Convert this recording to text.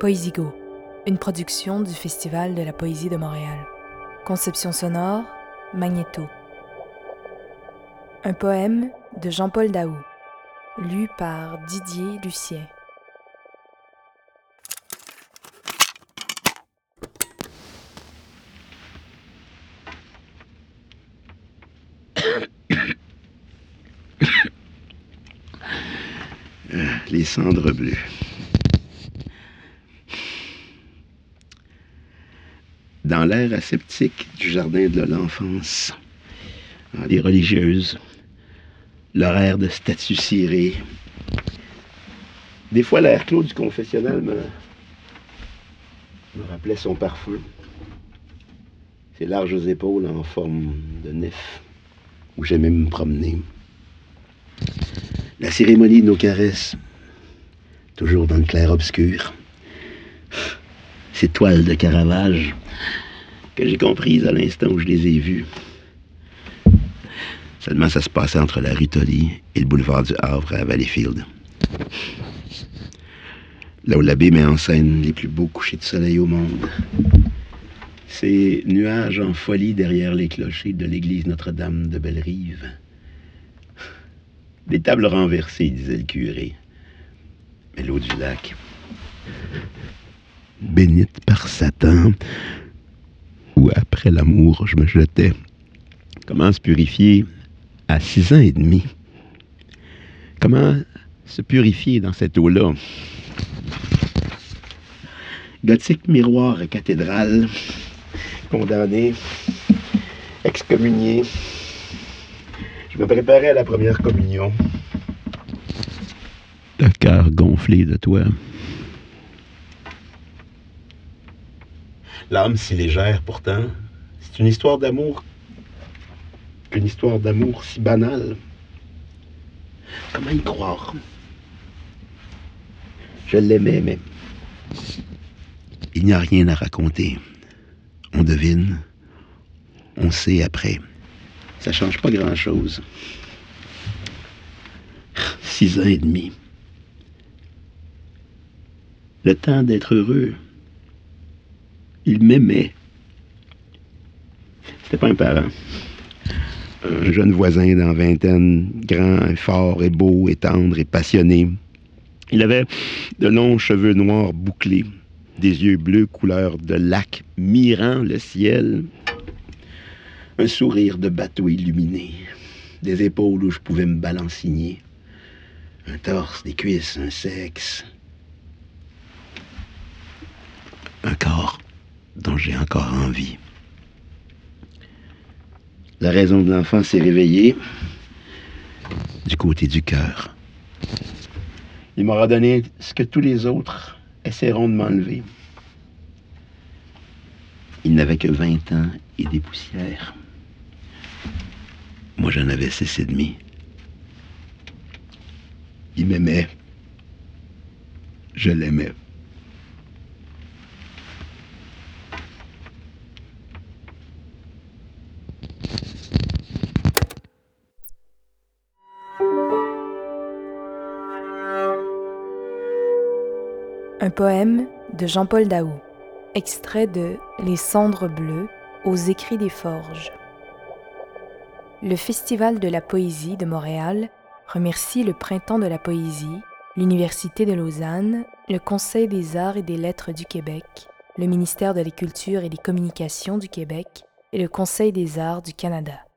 Poésigo, une production du Festival de la poésie de Montréal. Conception sonore, Magnéto. Un poème de Jean-Paul Daou, lu par Didier Lucien. Les cendres bleues. Dans l'air aseptique du jardin de l'enfance, les religieuses, l'horaire de statue cirée, des fois l'air clos du confessionnal me, me rappelait son parfum, ses larges épaules en forme de nef, où j'aimais me promener. La cérémonie de nos caresses, toujours dans le clair-obscur. Ces toiles de Caravage que j'ai comprises à l'instant où je les ai vues. Seulement, ça se passait entre la rue Tolly et le boulevard du Havre à Valleyfield. Là où l'abbé met en scène les plus beaux couchers de soleil au monde. Ces nuages en folie derrière les clochers de l'église Notre-Dame de Bellerive. Des tables renversées, disait le curé. Mais l'eau du lac, bénite par Satan, où après l'amour je me jetais, comment se purifier à six ans et demi? Comment se purifier dans cette eau-là? Gothique miroir et cathédrale, condamné, excommunié. Je me préparais à la première communion. Le cœur gonflé de toi. L'âme si légère pourtant, c'est une histoire d'amour, une histoire d'amour si banale. Comment y croire? Je l'aimais, mais il n'y a rien à raconter. On devine, on sait après. Ça change pas grand-chose. Six ans et demi. Le temps d'être heureux. Il m'aimait. C'était pas un parent. Un jeune voisin dans vingtaine, grand, fort et beau et tendre et passionné. Il avait de longs cheveux noirs bouclés, des yeux bleus couleur de lac mirant le ciel, un sourire de bateau illuminé, des épaules où je pouvais me balancer, un torse, des cuisses, un sexe, un corps dont j'ai encore envie. La raison de l'enfant s'est réveillée du côté du cœur. Il m'aura donné ce que tous les autres essaieront de m'enlever. Il n'avait que 20 ans et des poussières. Moi, j'en avais six et demi. Il m'aimait. Je l'aimais. Un poème de Jean-Paul Daou, extrait de Les cendres bleues aux écrits des forges. Le Festival de la poésie de Montréal remercie le Printemps de la poésie, l'Université de Lausanne, le Conseil des arts et des lettres du Québec, le ministère de la Culture et des Communications du Québec et le Conseil des arts du Canada.